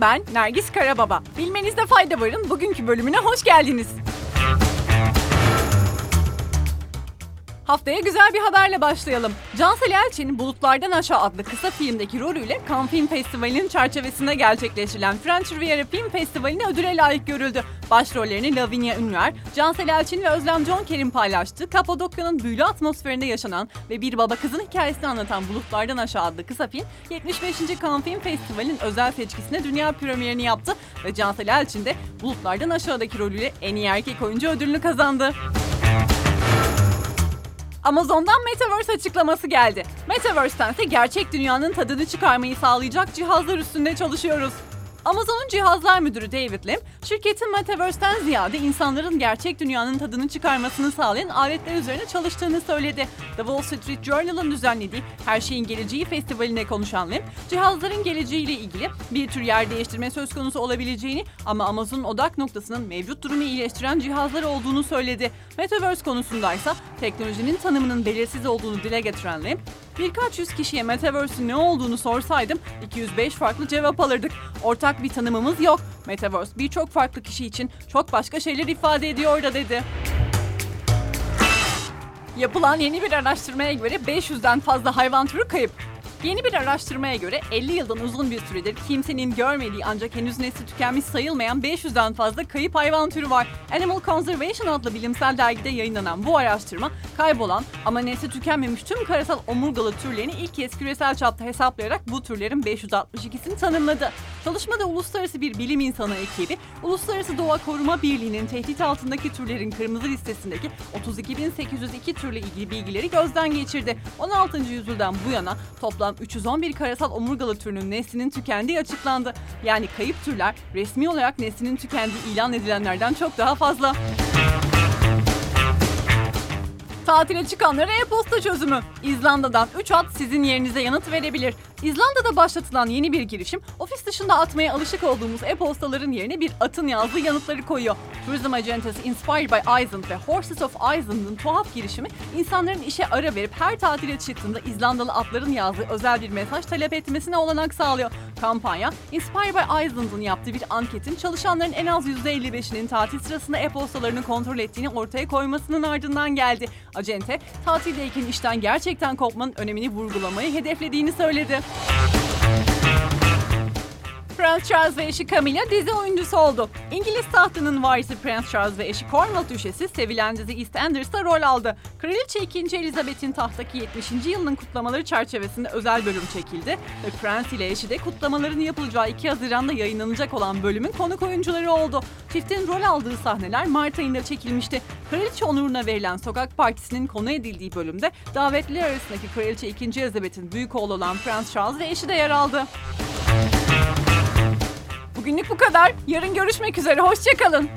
Ben Nergis Karababa. Bilmenizde fayda varın bugünkü bölümüne hoş geldiniz. Haftaya güzel bir haberle başlayalım. Cansel Elçin Bulutlardan Aşağı adlı kısa filmdeki rolüyle Cannes Film Festivali'nin çerçevesinde gerçekleştirilen French Riviera Film Festivali'ne ödüle layık görüldü. Başrollerini Lavinia Ünver, Cansel Elçin ve Özlem John Kerim paylaştı. Kapadokya'nın büyülü atmosferinde yaşanan ve bir baba kızın hikayesini anlatan Bulutlardan Aşağı adlı kısa film 75. Cannes Film Festivali'nin özel seçkisine dünya premierini yaptı ve Cansel Elçin de Bulutlardan Aşağı'daki rolüyle en iyi erkek oyuncu ödülünü kazandı. Amazon'dan Metaverse açıklaması geldi. Metaverse'ten ise gerçek dünyanın tadını çıkarmayı sağlayacak cihazlar üstünde çalışıyoruz. Amazon'un cihazlar müdürü David Lim, şirketin Metaverse'ten ziyade insanların gerçek dünyanın tadını çıkarmasını sağlayan aletler üzerine çalıştığını söyledi. The Wall Street Journal'ın düzenlediği Her Şeyin Geleceği Festivali'ne konuşan Lim, cihazların geleceğiyle ilgili bir tür yer değiştirme söz konusu olabileceğini ama Amazon'un odak noktasının mevcut durumu iyileştiren cihazlar olduğunu söyledi. Metaverse konusundaysa teknolojinin tanımının belirsiz olduğunu dile getiren Lim, Birkaç yüz kişiye Metaverse'ün ne olduğunu sorsaydım 205 farklı cevap alırdık. Ortak bir tanımımız yok. Metaverse birçok farklı kişi için çok başka şeyler ifade ediyor da dedi. Yapılan yeni bir araştırmaya göre 500'den fazla hayvan türü kayıp. Yeni bir araştırmaya göre 50 yıldan uzun bir süredir kimsenin görmediği ancak henüz nesli tükenmiş sayılmayan 500'den fazla kayıp hayvan türü var. Animal Conservation adlı bilimsel dergide yayınlanan bu araştırma kaybolan ama nesli tükenmemiş tüm karasal omurgalı türlerini ilk kez küresel çapta hesaplayarak bu türlerin 562'sini tanımladı. Çalışmada uluslararası bir bilim insanı ekibi, Uluslararası Doğa Koruma Birliği'nin tehdit altındaki türlerin kırmızı listesindeki 32.802 türle ilgili bilgileri gözden geçirdi. 16. yüzyıldan bu yana toplam 311 karasal omurgalı türünün neslinin tükendiği açıklandı. Yani kayıp türler resmi olarak neslinin tükendiği ilan edilenlerden çok daha fazla. Tatile çıkanlara e-posta çözümü. İzlanda'dan 3 at sizin yerinize yanıt verebilir. İzlanda'da başlatılan yeni bir girişim, ofis dışında atmaya alışık olduğumuz e-postaların yerine bir atın yazdığı yanıtları koyuyor. Turizm acentesi Inspired by Iceland ve Horses of Iceland'ın tuhaf girişimi, insanların işe ara verip her tatile çıktığında İzlandalı atların yazdığı özel bir mesaj talep etmesine olanak sağlıyor. Kampanya, Inspired by Iceland'ın yaptığı bir anketin çalışanların en az %55'inin tatil sırasında e-postalarını kontrol ettiğini ortaya koymasının ardından geldi. Acente, tatildeyken işten gerçekten kopmanın önemini vurgulamayı hedeflediğini söyledi. Prens Charles ve eşi Camilla dizi oyuncusu oldu. İngiliz tahtının varisi Prens Charles ve eşi Cornwall düşesi sevilen dizi EastEnders'ta rol aldı. Kraliçe 2. Elizabeth'in tahttaki 70. yılının kutlamaları çerçevesinde özel bölüm çekildi ve Prens ile eşi de kutlamaların yapılacağı 2 Haziran'da yayınlanacak olan bölümün konuk oyuncuları oldu. Çiftin rol aldığı sahneler Mart ayında çekilmişti. Kraliçe onuruna verilen sokak partisinin konu edildiği bölümde davetliler arasındaki Kraliçe 2. Elizabeth'in büyük oğlu olan Prens Charles ve eşi de yer aldı. Bu kadar. Yarın görüşmek üzere. Hoşçakalın.